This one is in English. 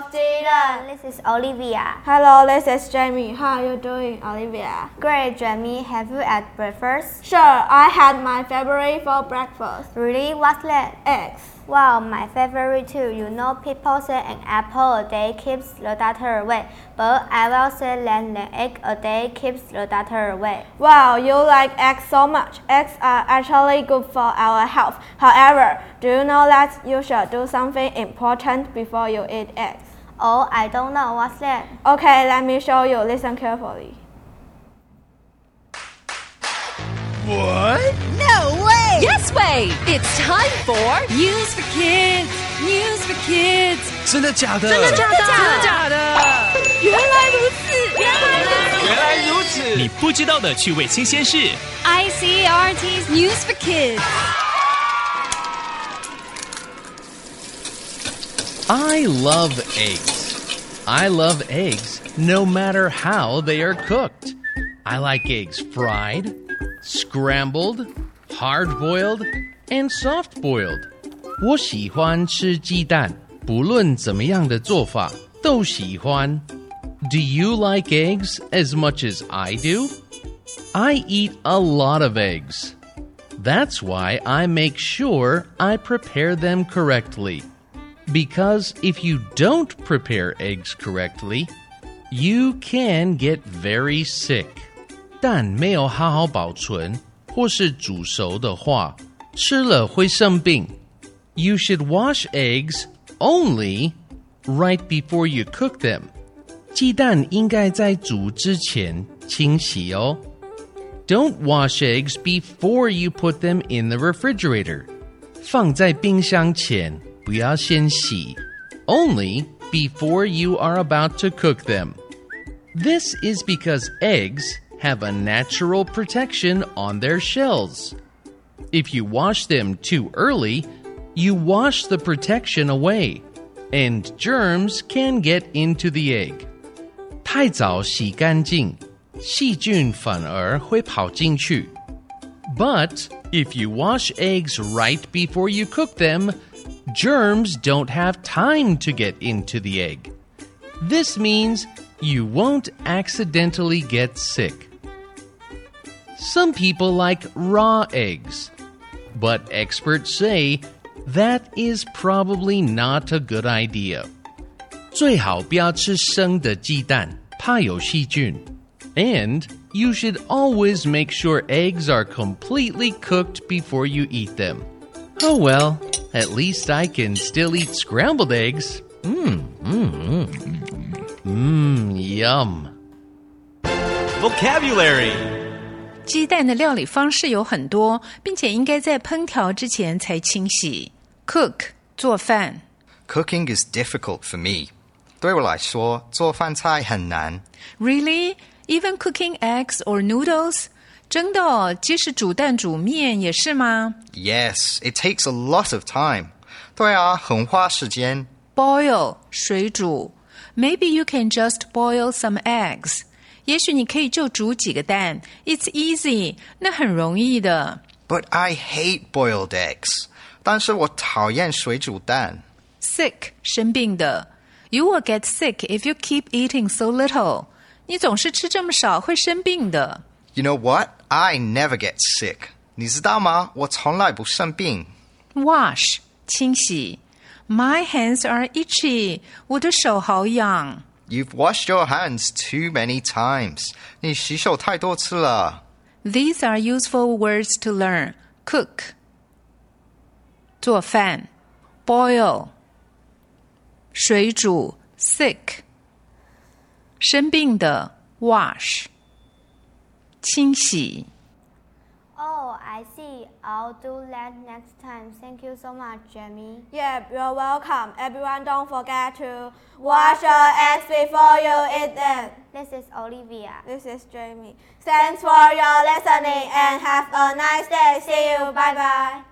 Jaden. This is Olivia. Hello, this is Jamie. How are you doing, Olivia? Great, Jamie. Have you had breakfast? Sure, I had my favorite for breakfast. Really? What's that? Eggs. Wow, my favorite too. You know, people say an apple a day keeps the doctor away, but I will say that an egg a day keeps the doctor away. Wow, you like eggs so much. Eggs are actually good for our health. However, do you know that you should do something important before you eat eggs? Oh, I don't know. What's that? Okay, let me show you. Listen carefully. What? No way! Yes way! It's time for News for Kids. News for Kids. 真的假的？真的假的？真的假的？原来如此，原来如此。原来如此！你不知道的趣味新鲜事。 ICRT's News for Kids. I love eggs. I love eggs no matter how they are cooked. I like eggs fried, scrambled, hard boiled, and soft boiled. 我喜欢吃鸡蛋，不论怎么样的做法都喜欢。Do you like eggs as much as I do? I eat a lot of eggs. That's why I make sure I prepare them correctly. Because if you don't prepare eggs correctly, you can get very sick. 蛋没有好好保存或是煮熟的话，吃了会生病。You should wash eggs only right before you cook them. 鸡蛋应该在煮之前清洗哦。Don't wash eggs before you put them in the refrigerator. 放在冰箱前不要先洗。Only before you are about to cook them. This is because eggs have a natural protection on their shells. If you wash them too early, you wash the protection away, and germs can get into the egg. 太早洗干净，细菌反而会跑进去。But if you wash eggs right before you cook them, germs don't have time to get into the egg. This means you won't accidentally get sick. Some people like raw eggs, but experts say that is probably not a good idea. 最好不要吃生的鸡蛋，怕有细菌。And you should always make sure eggs are completely cooked before you eat them. Oh well, at least I can still eat scrambled eggs. Mmm, mmm, mmm. Mmm, yum. Vocabulary 鸡蛋的料理方式有很多，并且应该在烹调之前才清洗。Cook 做饭 Cooking is difficult for me. 对我来说，做饭菜很难。 ，Really? Even cooking eggs or noodles? 真的哦，即使煮蛋煮面也是吗 Yes, it takes a lot of time. 对啊，很花时间。 ？Boil 水煮，Maybe you can just boil some eggs. 也许你可以就煮几个蛋，It's easy，那很容易的。 But I hate boiled eggs. 但是我讨厌水煮蛋。 Sick 生病的，You will get sick if you keep eating so little. 你总是吃这么少会生病的。 You know what? I never get sick. 你知道吗？我从来不生病。 Wash 清洗，My hands are itchy. 我的手好痒。 You've washed your hands too many times. 你洗手太多次了。 These are useful words to learn. Cook 做饭，boil 水煮，sick 生病的，wash 清洗。 Oh, I see. I'll do that next time. Thank you so much, Jamie. Yeah, you're welcome. Everyone, don't forget to wash your eggs before you eat them. This is Olivia. This is Jamie. Thanks for your listening and have a nice day. See you. Bye bye.